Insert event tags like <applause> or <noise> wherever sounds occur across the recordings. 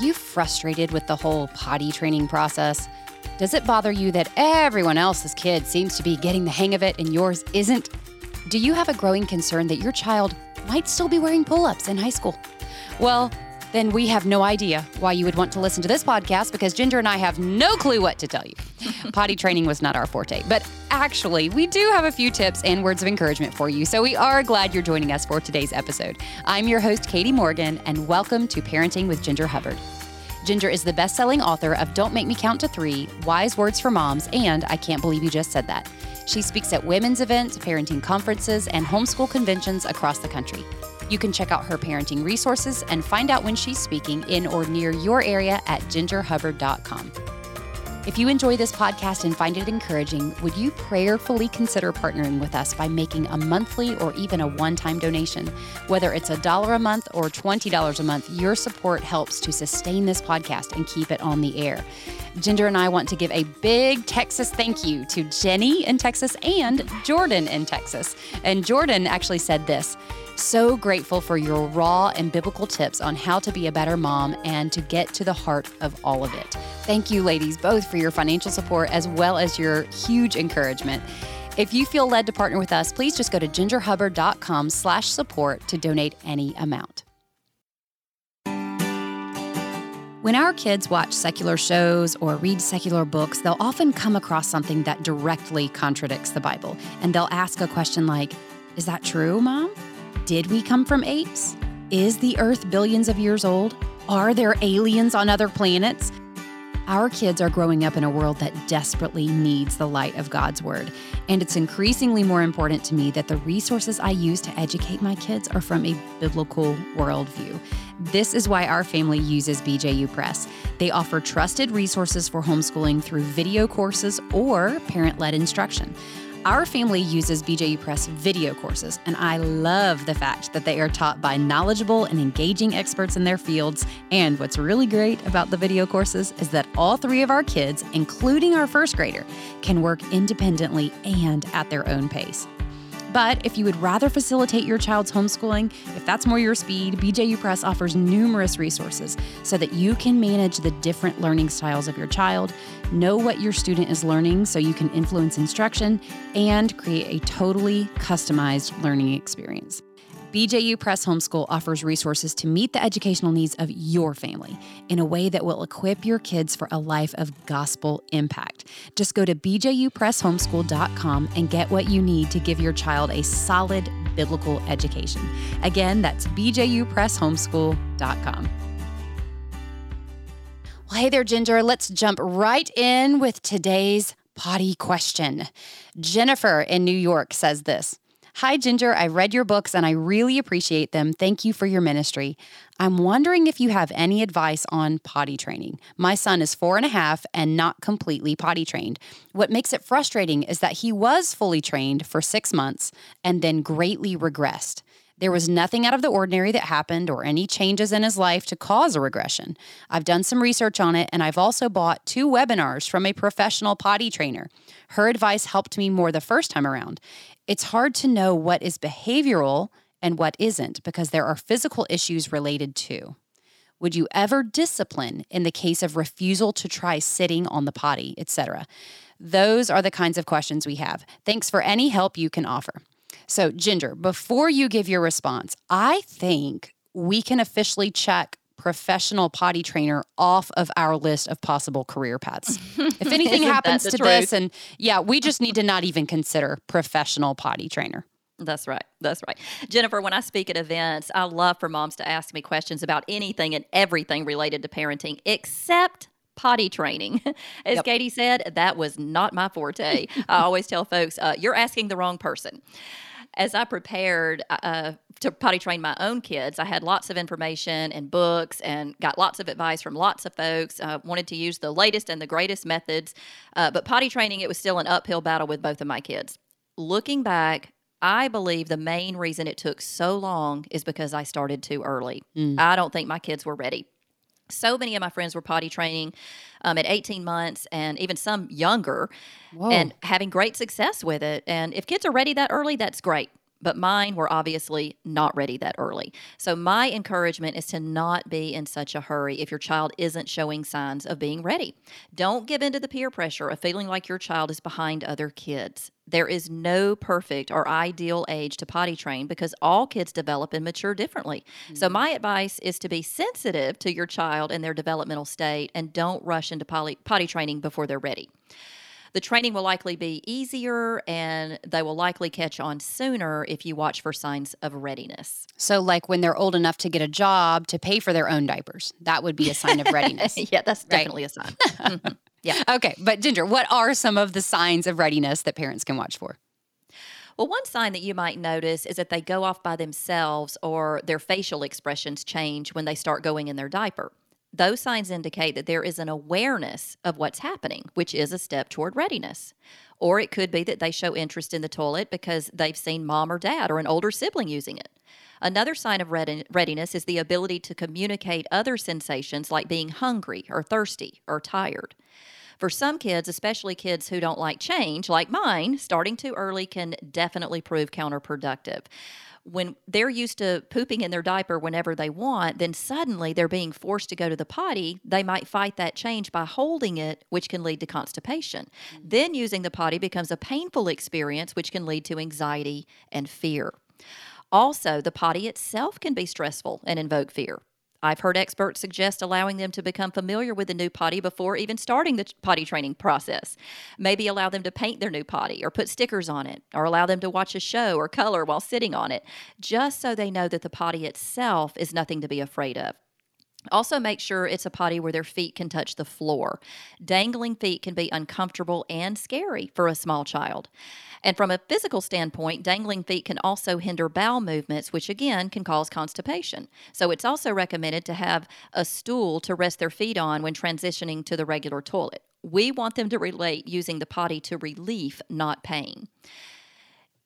you frustrated with the whole potty training process? Does it bother you that everyone else's kid seems to be getting the hang of it and yours isn't? Do you have a growing concern that your child might still be wearing pull ups in high school? Well, then we have no idea why you would want to listen to this podcast because Ginger and I have no clue what to tell you. <laughs> Potty training was not our forte, but actually, we do have a few tips and words of encouragement for you. So we are glad you're joining us for today's episode. I'm your host, Katie Morgan, and welcome to Parenting with Ginger Hubbard. Ginger is the best selling author of Don't Make Me Count to Three, Wise Words for Moms, and I Can't Believe You Just Said That. She speaks at women's events, parenting conferences, and homeschool conventions across the country. You can check out her parenting resources and find out when she's speaking in or near your area at gingerhubbard.com. If you enjoy this podcast and find it encouraging, would you prayerfully consider partnering with us by making a monthly or even a one time donation? Whether it's a dollar a month or $20 a month, your support helps to sustain this podcast and keep it on the air. Ginger and I want to give a big Texas thank you to Jenny in Texas and Jordan in Texas. And Jordan actually said this so grateful for your raw and biblical tips on how to be a better mom and to get to the heart of all of it. Thank you, ladies, both for your financial support as well as your huge encouragement. If you feel led to partner with us, please just go to gingerhubbard.com slash support to donate any amount. When our kids watch secular shows or read secular books, they'll often come across something that directly contradicts the Bible. And they'll ask a question like, Is that true, Mom? Did we come from apes? Is the Earth billions of years old? Are there aliens on other planets? Our kids are growing up in a world that desperately needs the light of God's Word. And it's increasingly more important to me that the resources I use to educate my kids are from a biblical worldview. This is why our family uses BJU Press. They offer trusted resources for homeschooling through video courses or parent led instruction. Our family uses BJU Press video courses, and I love the fact that they are taught by knowledgeable and engaging experts in their fields. And what's really great about the video courses is that all three of our kids, including our first grader, can work independently and at their own pace. But if you would rather facilitate your child's homeschooling, if that's more your speed, BJU Press offers numerous resources so that you can manage the different learning styles of your child, know what your student is learning so you can influence instruction, and create a totally customized learning experience. BJU Press Homeschool offers resources to meet the educational needs of your family in a way that will equip your kids for a life of gospel impact. Just go to bjupresshomeschool.com and get what you need to give your child a solid biblical education. Again, that's bjupresshomeschool.com. Well, hey there, Ginger. Let's jump right in with today's potty question. Jennifer in New York says this. Hi, Ginger. I read your books and I really appreciate them. Thank you for your ministry. I'm wondering if you have any advice on potty training. My son is four and a half and not completely potty trained. What makes it frustrating is that he was fully trained for six months and then greatly regressed. There was nothing out of the ordinary that happened or any changes in his life to cause a regression. I've done some research on it and I've also bought two webinars from a professional potty trainer. Her advice helped me more the first time around. It's hard to know what is behavioral and what isn't because there are physical issues related too. Would you ever discipline in the case of refusal to try sitting on the potty, etc.? Those are the kinds of questions we have. Thanks for any help you can offer. So, Ginger, before you give your response, I think we can officially check professional potty trainer off of our list of possible career paths. <laughs> If anything happens to truth? this, and yeah, we just need to not even consider professional potty trainer. That's right. That's right. Jennifer, when I speak at events, I love for moms to ask me questions about anything and everything related to parenting except potty training. <laughs> As yep. Katie said, that was not my forte. <laughs> I always tell folks, uh, you're asking the wrong person as I prepared uh, to potty train my own kids, I had lots of information and books and got lots of advice from lots of folks. Uh, wanted to use the latest and the greatest methods, uh, but potty training, it was still an uphill battle with both of my kids. Looking back, I believe the main reason it took so long is because I started too early. Mm. I don't think my kids were ready. So many of my friends were potty training um, at 18 months and even some younger Whoa. and having great success with it. And if kids are ready that early, that's great. But mine were obviously not ready that early. So, my encouragement is to not be in such a hurry if your child isn't showing signs of being ready. Don't give in to the peer pressure of feeling like your child is behind other kids. There is no perfect or ideal age to potty train because all kids develop and mature differently. Mm-hmm. So, my advice is to be sensitive to your child and their developmental state and don't rush into potty, potty training before they're ready the training will likely be easier and they will likely catch on sooner if you watch for signs of readiness. So, like when they're old enough to get a job to pay for their own diapers, that would be a sign of <laughs> readiness. yeah, that's definitely a sign. <laughs> mm-hmm. Yeah. Okay. But, Ginger, what are some of the signs of readiness that parents can watch for? Well, one sign that you might notice is that they go off by themselves or their facial expressions change when they start going in their diaper. Those signs indicate that there is an awareness of what's happening, which is a step toward readiness. Or it could be that they show interest in the toilet because they've seen mom or dad or an older sibling using it. Another sign of readiness is the ability to communicate other sensations like being hungry or thirsty or tired. For some kids, especially kids who don't like change, like mine, starting too early can definitely prove counterproductive when they're used to pooping in their diaper whenever they want, then suddenly they're being forced to go to the potty. They might fight that change by holding it, which can lead to constipation. Mm-hmm. Then using the potty becomes a painful experience, which can lead to anxiety and fear. Also, the potty itself can be stressful and invoke fear. I've heard experts suggest allowing them to become familiar with the new potty before even starting the potty training process. Maybe allow them to paint their new potty or put stickers on it, or allow them to watch a show or color while sitting on it, just so they know that the potty itself is nothing to be afraid of. Also, make sure it's a potty where their feet can touch the floor. Dangling feet can be uncomfortable and scary for a small child. And from a physical standpoint, dangling feet can also hinder bowel movements, which again can cause constipation. So, it's also recommended to have a stool to rest their feet on when transitioning to the regular toilet. We want them to relate using the potty to relief, not pain.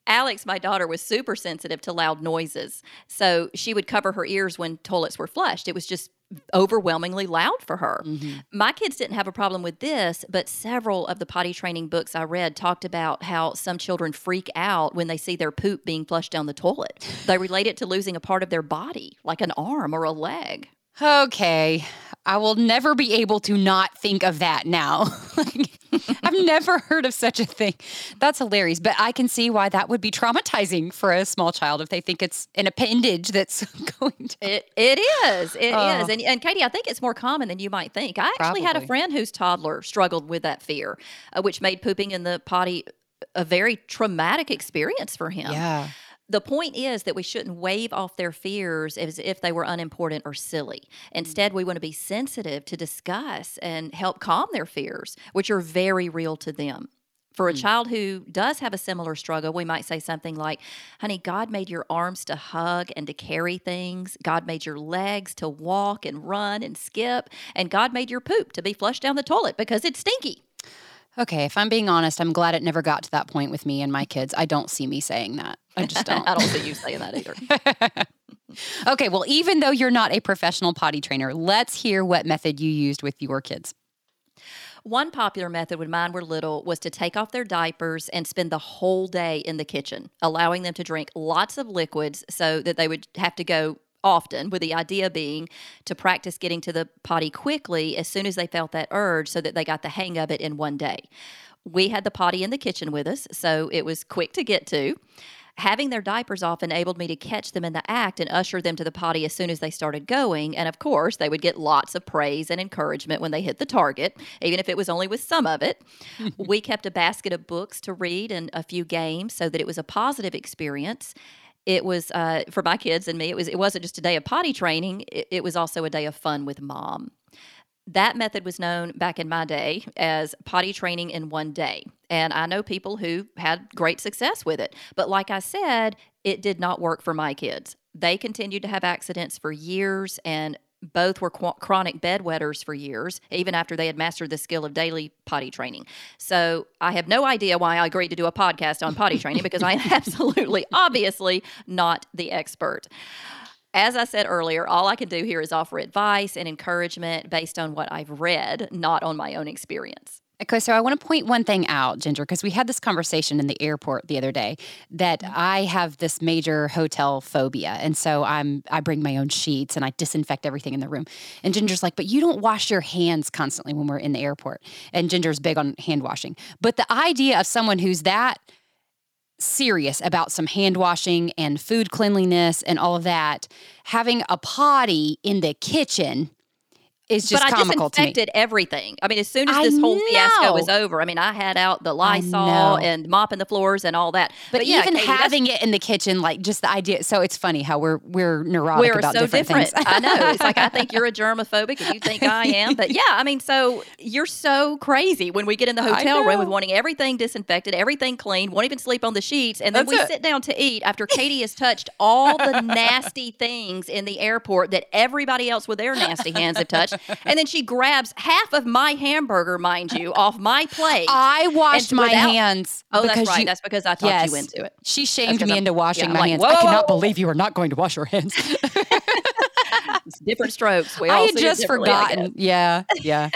Alex, my daughter, was super sensitive to loud noises. So she would cover her ears when toilets were flushed. It was just overwhelmingly loud for her. Mm-hmm. My kids didn't have a problem with this, but several of the potty training books I read talked about how some children freak out when they see their poop being flushed down the toilet. they relate it to losing a part of their body, like an arm or a leg. Okay. I will never be able to not think of that now. <laughs> <laughs> I've never heard of such a thing. That's hilarious. But I can see why that would be traumatizing for a small child if they think it's an appendage that's <laughs> going to. It, it is. It oh. is. And, and Katie, I think it's more common than you might think. I actually Probably. had a friend whose toddler struggled with that fear, uh, which made pooping in the potty a very traumatic experience for him. Yeah the point is that we shouldn't wave off their fears as if they were unimportant or silly. Instead, we want to be sensitive to discuss and help calm their fears, which are very real to them. For a mm. child who does have a similar struggle, we might say something like, Honey, God made your arms to hug and to carry things. God made your legs to walk and run and skip. And God made your poop to be flushed down the toilet because it's stinky. Okay, if I'm being honest, I'm glad it never got to that point with me and my kids. I don't see me saying that. I just <laughs> don't. I don't see you saying that either. <laughs> okay, well, even though you're not a professional potty trainer, let's hear what method you used with your kids. One popular method when mine were little was to take off their diapers and spend the whole day in the kitchen, allowing them to drink lots of liquids so that they would have to go often, with the idea being to practice getting to the potty quickly as soon as they felt that urge so that they got the hang of it in one day. We had the potty in the kitchen with us, so it was quick to get to. Having their diapers off enabled me to catch them in the act and usher them to the potty as soon as they started going. And of course, they would get lots of praise and encouragement when they hit the target, even if it was only with some of it. <laughs> we kept a basket of books to read and a few games so that it was a positive experience it was uh, for my kids and me it was it wasn't just a day of potty training it, it, was also a day of fun with mom. That method was known back in my day as potty training in one day and i know people who had great success with it but like i said it did not work for my kids. They continued to have accidents for years and both were qu- chronic bedwetters for years, even after they had mastered the skill of daily potty training. So I have no idea why I agreed to do a podcast on potty training because I am <laughs> absolutely, obviously, not the expert. As I said earlier, all I can do here is offer advice and encouragement based on what I've read, not on my own experience. Okay, so I want to point one thing out, Ginger, because we had this conversation in the airport the other day that mm-hmm. I have this major hotel phobia, and so I'm I bring my own sheets and I disinfect everything in the room. And Ginger's like, "But you don't wash your hands constantly when we're in the airport." And Ginger's big on hand washing, but the idea of someone who's that serious about some hand washing and food cleanliness and all of that, having a potty in the kitchen is just but I comical to me. disinfected everything. I mean, as soon as I this whole fiasco know. was over, I mean, I had out the. Lysol and mopping the floors and all that. But, yeah, even Katie, having it in the kitchen, like just the idea. So it's funny how we're we're neurotic we're about so different, different. things. I know. It's like I think you're a <laughs> germophobic and you think I am. But yeah, I mean, so you're so crazy when we get in the hotel room with wanting everything disinfected, everything clean, won't even sleep on the sheets, and then That's we it. sit down to eat after Katie has touched all the <laughs> nasty things in the airport that everybody else with their nasty hands have touched, <laughs> and then she grabs half of my hamburger, mind you, off my plate. I washed my without- hands. oh, that's right. you- that's because I talked yes. you into it. She shamed me I'm- into washing yeah, my like, hands. whoa, I cannot believe you are not going to wash your hands. <laughs> <laughs> Different strokes. We I all had just differently, I guess. forgotten. Yeah, yeah.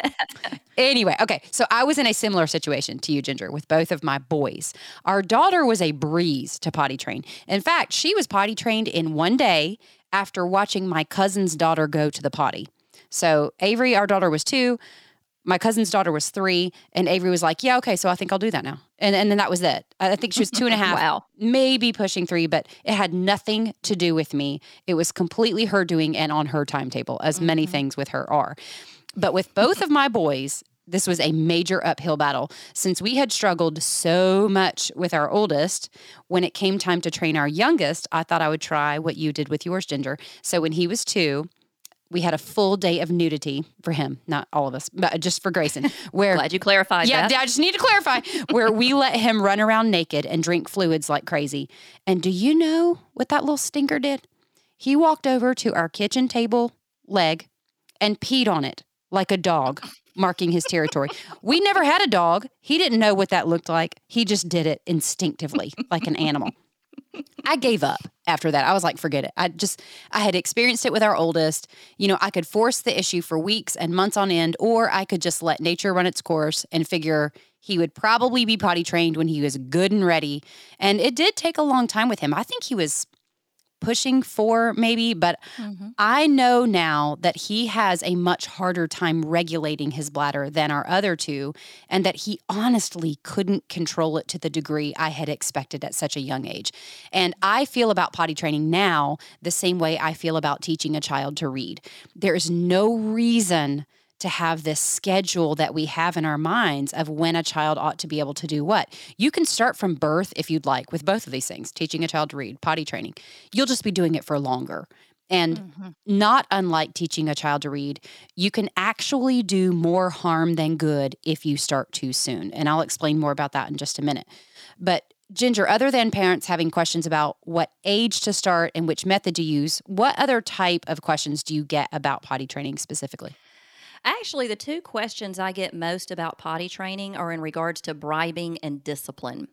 anyway, okay. So I was in a similar situation to you, Ginger, with both of my boys. Our daughter was a breeze to potty train. In fact, she was potty trained in one day after watching my cousin's daughter go to the potty. So Avery, our daughter, was two. My cousin's daughter was three, and Avery was like, "Yeah, okay, so I think I'll do that now." And and then that was it. I think she was two and a <laughs> half, Wow. maybe pushing three, but it had nothing to do with me. It was completely her doing and on her timetable, as many mm-hmm. things with her are. But with both of my boys, this was a major uphill battle since we had struggled so much with our oldest. When it came time to train our youngest, I thought I would try what you did with yours, Ginger. So when he was two, we had a full day of nudity for him, not all of us, but just for Grayson, <laughs> where Glad you clarified yeah, that. I just need to clarify where we let him run around naked and drink fluids like crazy. And do you know what that little stinker did? He walked over to our kitchen table leg and peed on it like a dog, marking his territory. we never had a dog. He didn't know what that looked like. He just did it instinctively like an animal. I gave up after that. I was like, forget it. I just, I had experienced it with our oldest. You know, I could force the issue for weeks and months on end, or I could just let nature run its course and figure he would probably be potty trained when he was good and ready. And it did take a long time with him. I think he was pushing four, maybe, but mm-hmm. I know now that he has a much harder time regulating his bladder than our other two, and that he honestly couldn't control it to the degree I had expected at such a young age. And I feel about potty training now the same way I feel about teaching a child to read. There is no reason to have this schedule that we have in our minds of when a child ought to be able to do what. You can start from birth if you'd like with both of these things teaching a child to read, potty training. You'll just be doing it for longer. And mm-hmm. not unlike teaching a child to read, you can actually do more harm than good if you start too soon. And I'll explain more about that in just a minute. But Ginger, other than parents having questions about what age to start and which method to use, what other type of questions do you get about potty training specifically? Actually, the two questions I get most about potty training are in regards to bribing and discipline.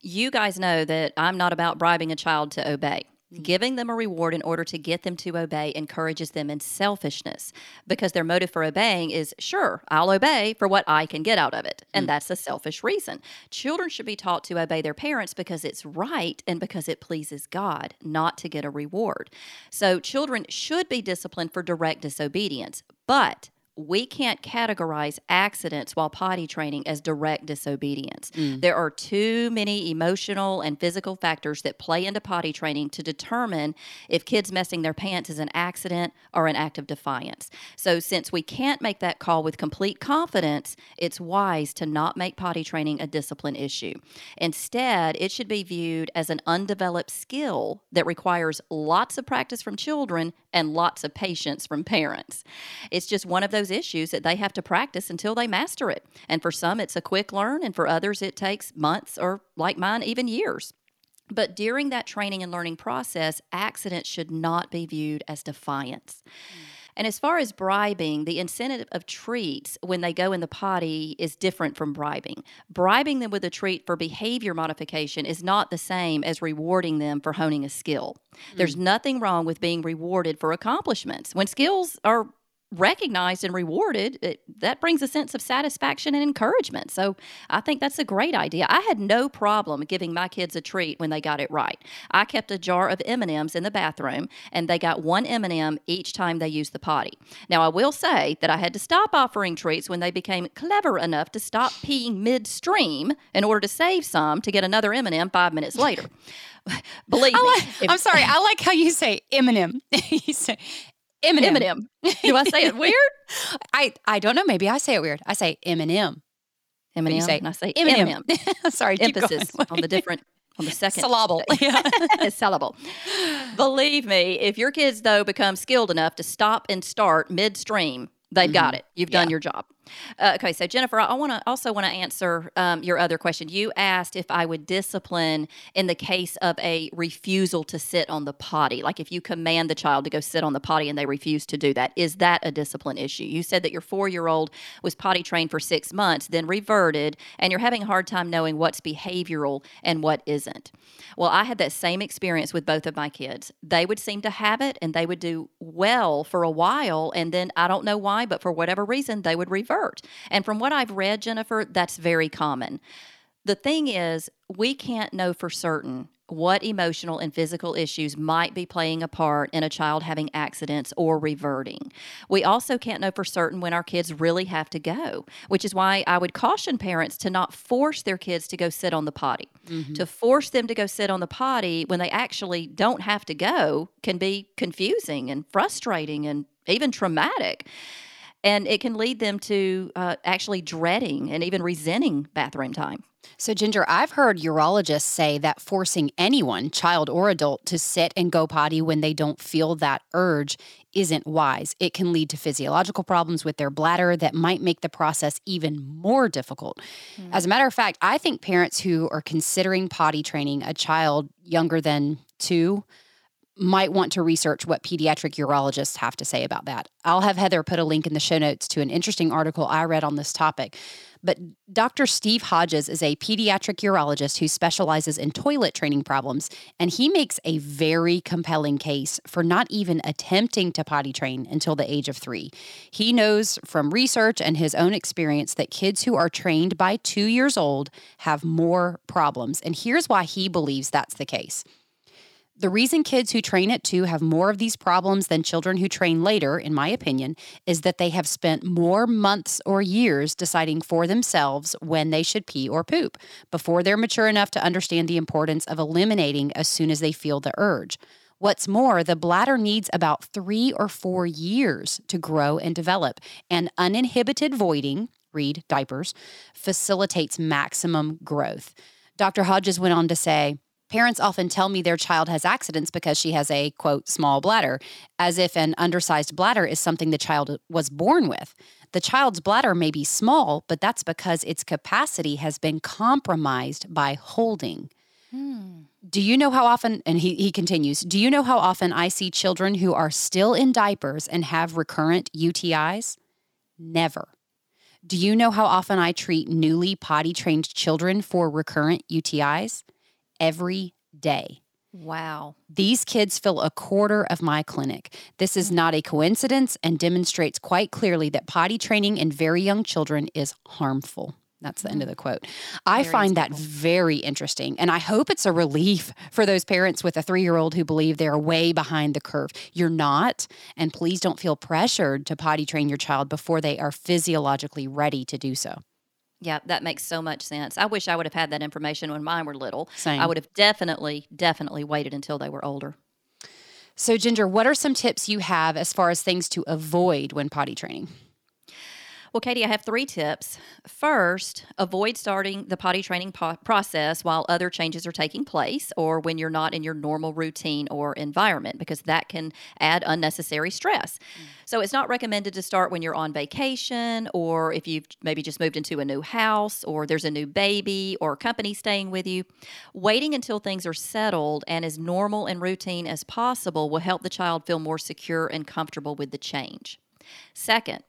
You guys know that I'm not about bribing a child to obey. Mm. Giving them a reward in order to get them to obey encourages them in selfishness because their motive for obeying is sure, I'll obey for what I can get out of it. And mm. that's a selfish reason. Children should be taught to obey their parents because it's right and because it pleases God, not to get a reward. So children should be disciplined for direct disobedience, but we can't categorize accidents while potty training as direct disobedience. Mm. There are too many emotional and physical factors that play into potty training to determine if kids messing their pants is an accident or an act of defiance. So, since we can't make that call with complete confidence, it's wise to not make potty training a discipline issue. Instead, it should be viewed as an undeveloped skill that requires lots of practice from children and lots of patience from parents. It's just one of those issues that they have to practice until they master it. And for some, it's a quick learn, and for others, it takes months or, like mine, even years. But during that training and learning process, accidents should not be viewed as defiance. And as far as bribing, the incentive of treats when they go in the potty is different from bribing. Bribing them with a treat for behavior modification is not the same as rewarding them for honing a skill. There's hmm. nothing wrong with being rewarded for accomplishments. When skills are recognized and rewarded, it, that brings a sense of satisfaction and encouragement. So I think that's a great idea. I had no problem giving my kids a treat when they got it right. I kept a jar of M&Ms in the bathroom and they got one M&M each time they used the potty. Now I will say that I had to stop offering treats when they became clever enough to stop peeing midstream in order to save some to get another M&M 5 minutes later. <laughs> Believe me. Like, if, I'm sorry. I like how you say Eminem. <laughs> you say Eminem. Eminem. Do I say it <laughs> weird? I, I don't know. Maybe I say it weird. I say Eminem. Eminem. You say, and I say Eminem. Eminem. <laughs> Sorry. Emphasis on the different on the second syllable. Yeah. <laughs> syllable. Believe me, if your kids though become skilled enough to stop and start midstream, they've mm-hmm. got it. You've done your job. Uh, okay, so Jennifer, I want to also want to answer um, your other question. You asked if I would discipline in the case of a refusal to sit on the potty, like if you command the child to go sit on the potty and they refuse to do that. Is that a discipline issue? You said that your four-year-old was potty trained for six months, then reverted, and you're having a hard time knowing what's behavioral and what isn't. Well, I had that same experience with both of my kids. They would seem to have it, and they would do well for a while, and then I don't know why, but for whatever reason, they would revert hurt. And from what I've read, Jennifer, that's very common. The thing is, we can't know for certain what emotional and physical issues might be playing a part in a child having accidents or reverting. We also can't know for certain when our kids really have to go, which is why I would caution parents to not force their kids to go sit on the potty. Mm-hmm. To force them to go sit on the potty when they actually don't have to go can be confusing and frustrating and even traumatic and it can lead them to uh, actually dreading and even resenting bathroom time. So, Ginger, I've heard urologists say that forcing anyone, child or adult, to sit and go potty when they don't feel that urge isn't wise. It can lead to physiological problems with their bladder that might make the process even more difficult. Mm. As a matter of fact, I think parents who are considering potty training a child younger than two might want to research what pediatric urologists have to say about that. I'll have Heather put a link in the show notes to an interesting article I read on this topic. But Dr. Steve Hodges is a pediatric urologist who specializes in toilet training problems, and he makes a very compelling case for not even attempting to potty train until the age of three. He knows from research and his own experience that kids who are trained by two years old have more problems. And here's why he believes that's the case. The reason kids who train at two have more of these problems than children who train later, in my opinion, is that they have spent more months or years deciding for themselves when they should pee or poop before they're mature enough to understand the importance of eliminating as soon as they feel the urge. What's more, the bladder needs about three or four years to grow and develop, and uninhibited voiding, read diapers, facilitates maximum growth. Dr. Hodges went on to say, Parents often tell me their child has accidents because she has a quote small bladder, as if an undersized bladder is something the child was born with. The child's bladder may be small, but that's because its capacity has been compromised by holding. Hmm. Do you know how often, and he, he continues, do you know how often I see children who are still in diapers and have recurrent UTIs? Never. Do you know how often I treat newly potty trained children for recurrent UTIs? Every day. Wow. These kids fill a quarter of my clinic. This is not a coincidence and demonstrates quite clearly that potty training in very young children is harmful. That's the end of the quote. I very find that very interesting. And I hope it's a relief for those parents with a three year old who believe they're way behind the curve. You're not. And please don't feel pressured to potty train your child before they are physiologically ready to do so. Yeah, that makes so much sense. I wish I would have had that information when mine were little. Same. I would have definitely, definitely waited until they were older. So, Ginger, what are some tips you have as far as things to avoid when potty training? Well, Katie, I have three tips. First, avoid starting the potty training po- process while other changes are taking place or when you're not in your normal routine or environment because that can add unnecessary stress. Mm. So, it's not recommended to start when you're on vacation or if you've maybe just moved into a new house or there's a new baby or company staying with you. Waiting until things are settled and as normal and routine as possible will help the child feel more secure and comfortable with the change. Second,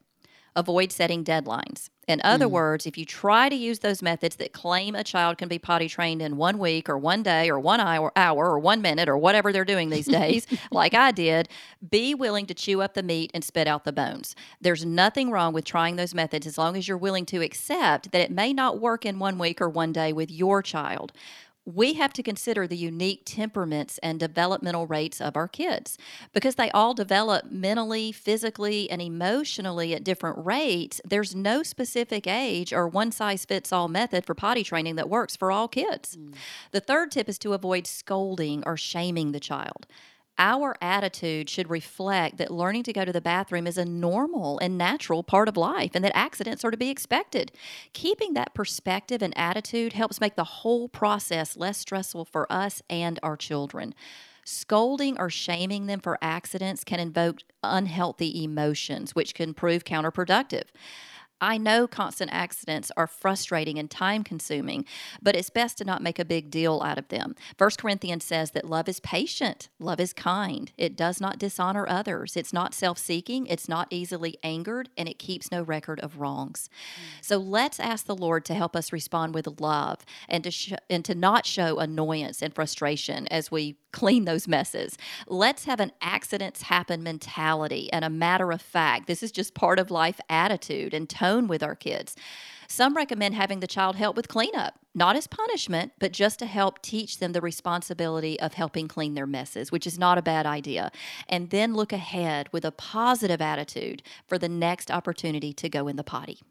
Avoid setting deadlines. In other mm. words, if you try to use those methods that claim a child can be potty trained in one week or one day or one hour, hour or one minute or whatever they're doing these days, <laughs> like I did, be willing to chew up the meat and spit out the bones. There's nothing wrong with trying those methods as long as you're willing to accept that it may not work in one week or one day with your child we have to consider the unique temperaments and developmental rates of our kids because they all develop mentally, physically, and emotionally at different rates. There's no specific age or one size fits all method for potty training that works for all kids. Mm. The third tip is to avoid scolding or shaming the child our attitude should reflect that learning to go to the bathroom is a normal and natural part of life and that accidents are to be expected. Keeping that perspective and attitude helps make the whole process less stressful for us and our children. Scolding or shaming them for accidents can invoke unhealthy emotions, which can prove counterproductive. I know constant accidents are frustrating and time consuming, but it's best to not make a big deal out of them. First Corinthians says that love is patient, love is kind, it does not dishonor others, it's not self seeking, it's not easily angered, and it keeps no record of wrongs. Mm. So let's ask the Lord to help us respond with love and to, sh- and to not show annoyance and frustration as we clean those messes. Let's have an accidents happen mentality and a matter of fact. This is just part of life attitude and tone with our kids. Some recommend having the child help with cleanup, not as punishment, but just to help teach them the responsibility of helping clean their messes, which is not a bad idea. And then look ahead with a positive attitude for the next opportunity to go in the potty.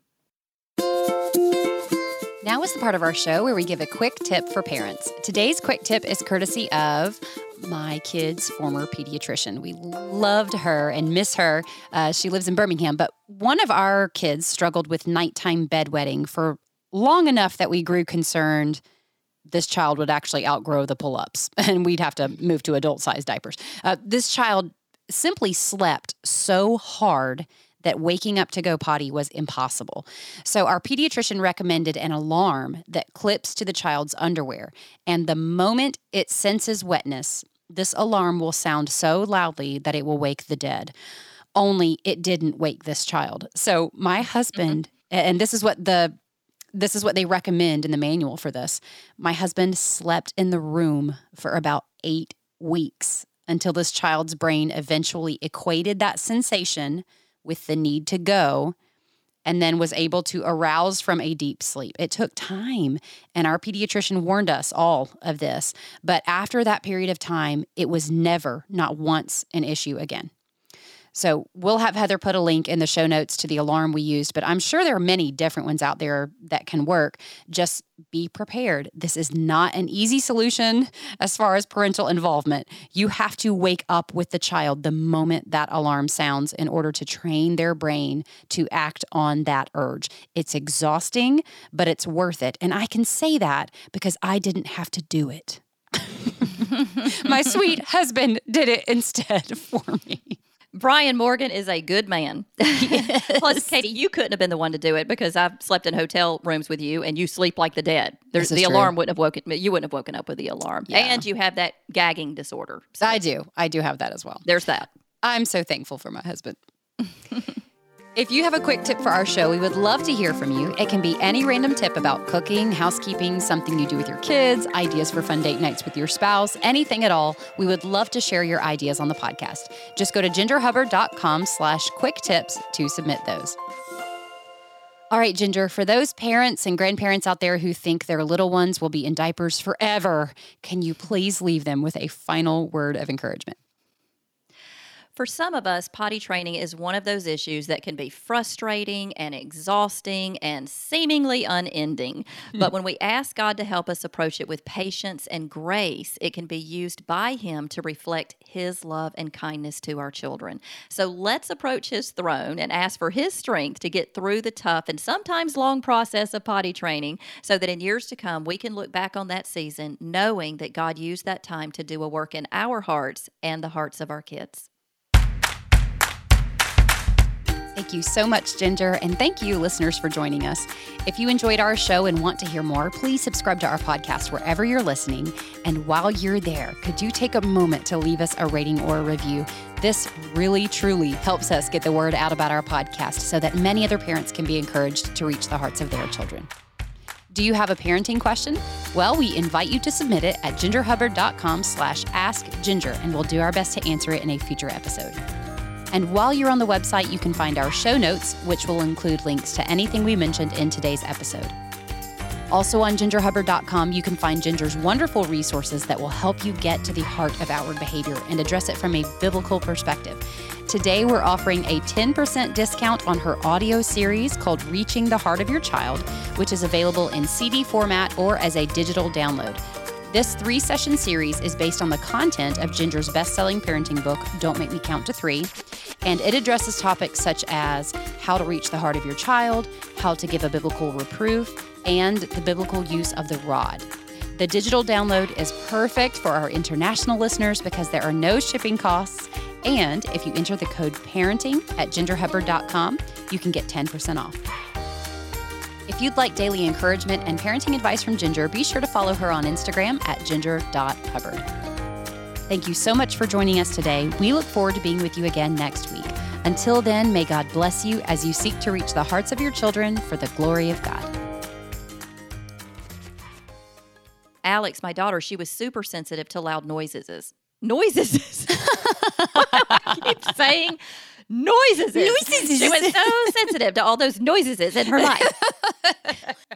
Now is the part of our show where we give a quick tip for parents. Today's quick tip is courtesy of my kid's former pediatrician. We loved her and miss her. Uh, she lives in Birmingham, but one of our kids struggled with nighttime bedwetting for long enough that we grew concerned this child would actually outgrow the pull ups <laughs> and we'd have to move to adult size diapers. Uh, this child simply slept so hard that waking up to go potty was impossible. So, our pediatrician recommended an alarm that clips to the child's underwear. And the moment it senses wetness, this alarm will sound so loudly that it will wake the dead. Only it didn't wake this child. So, my husband, mm-hmm. and this is what the this is what they recommend in the manual for this. My husband slept in the room for about 8 weeks until this child's brain eventually equated that sensation with the need to go and then was able to arouse from a deep sleep. It took time, and our pediatrician warned us all of this. But after that period of time, it was never, not once, an issue again. So we'll have Heather put a link in the show notes to the alarm we used, but I'm sure there are many different ones out there that can work. Just be prepared. This is not an easy solution as far as parental involvement. You have to wake up with the child the moment that alarm sounds in order to train their brain to act on that urge. It's exhausting, but it's worth it. And I can say that because I didn't have to do it. <laughs> My sweet husband did it instead <laughs> for me. Brian Morgan is a good man. <laughs> Plus, Katie, you couldn't have been the one to do it because I've slept in hotel rooms with you and you sleep like the dead. There's, the true. alarm wouldn't have woken you wouldn't have woken up with the alarm. Yeah. And you have that gagging disorder. So. I do. I do have that as well. There's that. I'm so thankful for my husband. <laughs> If you have a quick tip for our show, we would love to hear from you. It can be any random tip about cooking, housekeeping, something you do with your kids, ideas for fun date nights with your spouse, anything at all. We would love to share your ideas on the podcast. Just go to gingerhubbard.com slash quick tips to submit those. All right, Ginger, for those parents and grandparents out there who think their little ones will be in diapers forever, can you please leave them with a final word of encouragement? For some of us, potty training is one of those issues that can be frustrating and exhausting and seemingly unending. Hmm. but when we ask God to help us approach it with patience and grace, it can be used by Him to reflect His love and kindness to our children. So let's approach His throne and ask for His strength to get through the tough and sometimes long process of potty training so that in years to come we can look back on that season knowing that God used that time to do a work in our hearts and the hearts of our kids. Thank you so much, Ginger. And thank you, listeners, for joining us. If you enjoyed our show and want to hear more, please subscribe to our podcast wherever you're listening. And while you're there, could you take a moment to leave us a rating or a review? This really, truly helps us get the word out about our podcast so that many other parents can be encouraged to reach the hearts of their children. Do you have a parenting question? Well, we invite you to submit it at gingerhubbard.com slash askginger, and we'll do our best to answer it in a future episode. And while you're on the website, you can find our show notes, which will include links to anything we mentioned in today's episode. Also on gingerhubbard.com, you can find Ginger's wonderful resources that will help you get to the heart of outward behavior and address it from a biblical perspective. Today, we're offering a 10% discount on her audio series called Reaching the Heart of Your Child, which is available in CD format or as a digital download. This three session series is based on the content of Ginger's best selling parenting book, Don't Make Me Count to Three, and it addresses topics such as how to reach the heart of your child, how to give a biblical reproof, and the biblical use of the rod. The digital download is perfect for our international listeners because there are no shipping costs. And if you enter the code parenting at gingerhubbard.com, you can get 10% off. If you'd like daily encouragement and parenting advice from Ginger, be sure to follow her on Instagram at ginger.hubbard. Thank you so much for joining us today. We look forward to being with you again next week. Until then, may God bless you as you seek to reach the hearts of your children for the glory of God. Alex, my daughter, she was super sensitive to loud noises. Noises. <laughs> I keep saying noises. Noises. She was so sensitive to all those noises in her life. <laughs>